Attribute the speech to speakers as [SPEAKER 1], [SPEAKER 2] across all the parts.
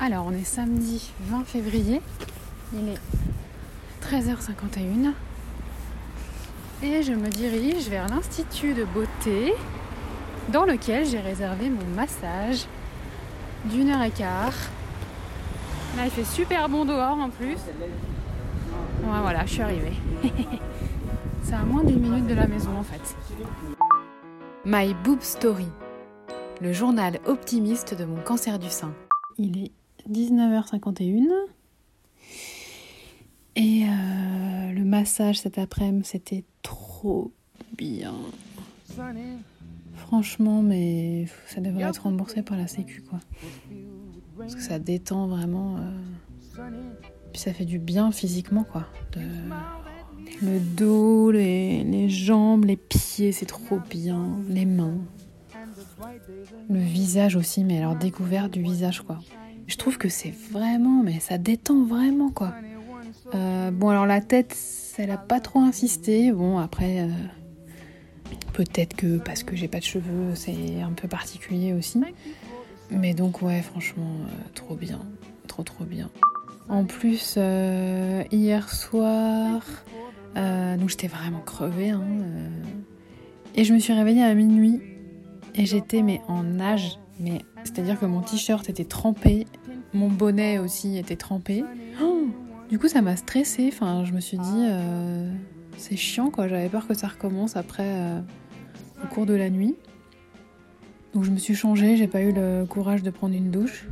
[SPEAKER 1] Alors, on est samedi 20 février. Il est 13h51. Et je me dirige vers l'Institut de beauté dans lequel j'ai réservé mon massage d'une heure et quart. Là, il fait super bon dehors en plus. Ouais, voilà, je suis arrivée. C'est à moins d'une minute de la maison en fait. My Boob Story, le journal optimiste de mon cancer du sein. Il est 19h51 et euh, le massage cet après-midi c'était trop bien. Franchement, mais ça devrait être remboursé par la Sécu quoi. Parce que ça détend vraiment. Euh, puis ça fait du bien physiquement quoi. Le dos, les, les jambes, les pieds, c'est trop bien. Les mains. Le visage aussi, mais alors découverte du visage quoi. Je trouve que c'est vraiment, mais ça détend vraiment quoi. Euh, bon alors la tête, elle a pas trop insisté. Bon après, euh, peut-être que parce que j'ai pas de cheveux, c'est un peu particulier aussi. Mais donc ouais, franchement, euh, trop bien, trop trop bien. En plus, hier soir, donc j'étais vraiment crevée, hein, et je me suis réveillée à minuit et j'étais mais en nage, mais c'est-à-dire que mon t-shirt était trempé, mon bonnet aussi était trempé. Oh du coup, ça m'a stressée. Enfin, je me suis dit, euh, c'est chiant quoi. J'avais peur que ça recommence après euh, au cours de la nuit. Donc je me suis changée. J'ai pas eu le courage de prendre une douche.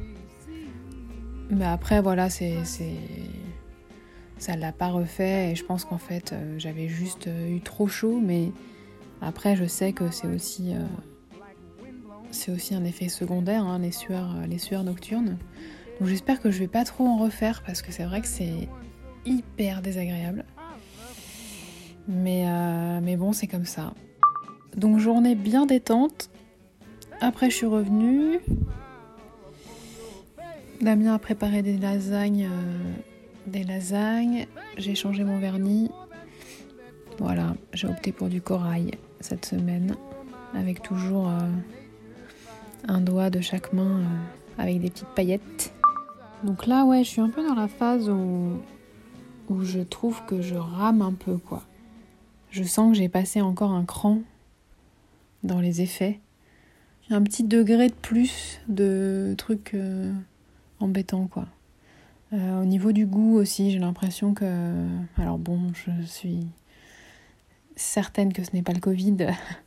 [SPEAKER 1] Mais après, voilà, c'est, ça l'a pas refait. Et je pense qu'en fait, euh, j'avais juste eu trop chaud. Mais après, je sais que c'est aussi c'est aussi un effet secondaire, hein, les, sueurs, les sueurs nocturnes. Donc j'espère que je vais pas trop en refaire parce que c'est vrai que c'est hyper désagréable. Mais, euh, bon, c'est comme ça. Donc journée bien détente. Après, je suis revenue. Damien a préparé des lasagnes. Euh, des lasagnes. J'ai changé mon vernis. Voilà, j'ai opté pour du corail cette semaine. Avec toujours euh, un doigt de chaque main avec des petites paillettes. Donc là, ouais, je suis un peu dans la phase où, où je trouve que je rame un peu, quoi. Je sens que j'ai passé encore un cran dans les effets. Un petit degré de plus de trucs euh, embêtants, quoi. Euh, au niveau du goût aussi, j'ai l'impression que... Alors bon, je suis certaine que ce n'est pas le Covid,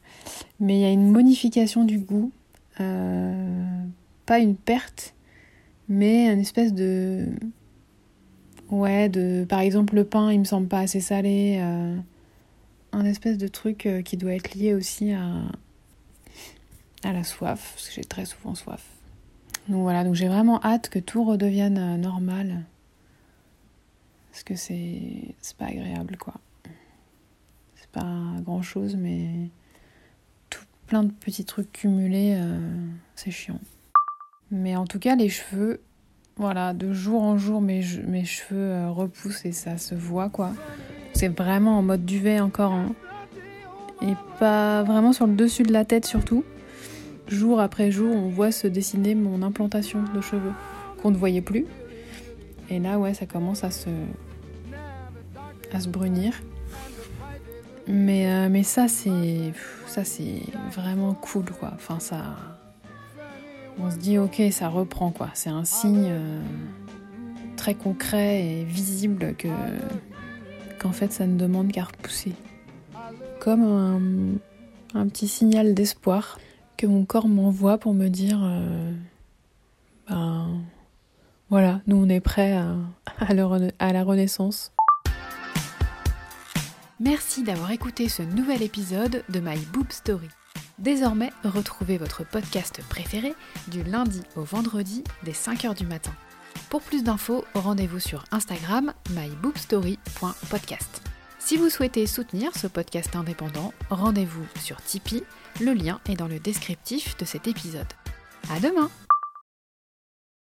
[SPEAKER 1] mais il y a une modification du goût, euh, pas une perte, mais une espèce de ouais de par exemple le pain il me semble pas assez salé euh, un espèce de truc euh, qui doit être lié aussi à à la soif parce que j'ai très souvent soif. Donc voilà donc j'ai vraiment hâte que tout redevienne normal parce que c'est c'est pas agréable quoi. C'est pas grand chose mais plein de petits trucs cumulés c'est chiant mais en tout cas, les cheveux, voilà, de jour en jour, mes, cheveux euh, repoussent et ça se voit, quoi. C'est vraiment en mode duvet encore. Hein. Et pas vraiment sur le dessus de la tête, surtout. Jour après jour, on voit se dessiner mon implantation de cheveux qu'on ne voyait plus. Et là, ouais, ça commence à se brunir. Mais, euh, ça, c'est, vraiment cool, quoi. On se dit ok ça reprend quoi. C'est un signe euh, très concret et visible que qu'en fait ça ne demande qu'à repousser. Comme un, petit signal d'espoir que mon corps m'envoie pour me dire euh, ben voilà, nous on est prêts à la renaissance. Merci d'avoir écouté ce nouvel épisode de My Boob Story. Désormais, retrouvez votre podcast préféré du lundi au vendredi dès 5h du matin. Pour plus d'infos, rendez-vous sur Instagram mybookstory.podcast. Si vous souhaitez soutenir ce podcast indépendant, rendez-vous sur Tipeee, le lien est dans le descriptif de cet épisode. À demain!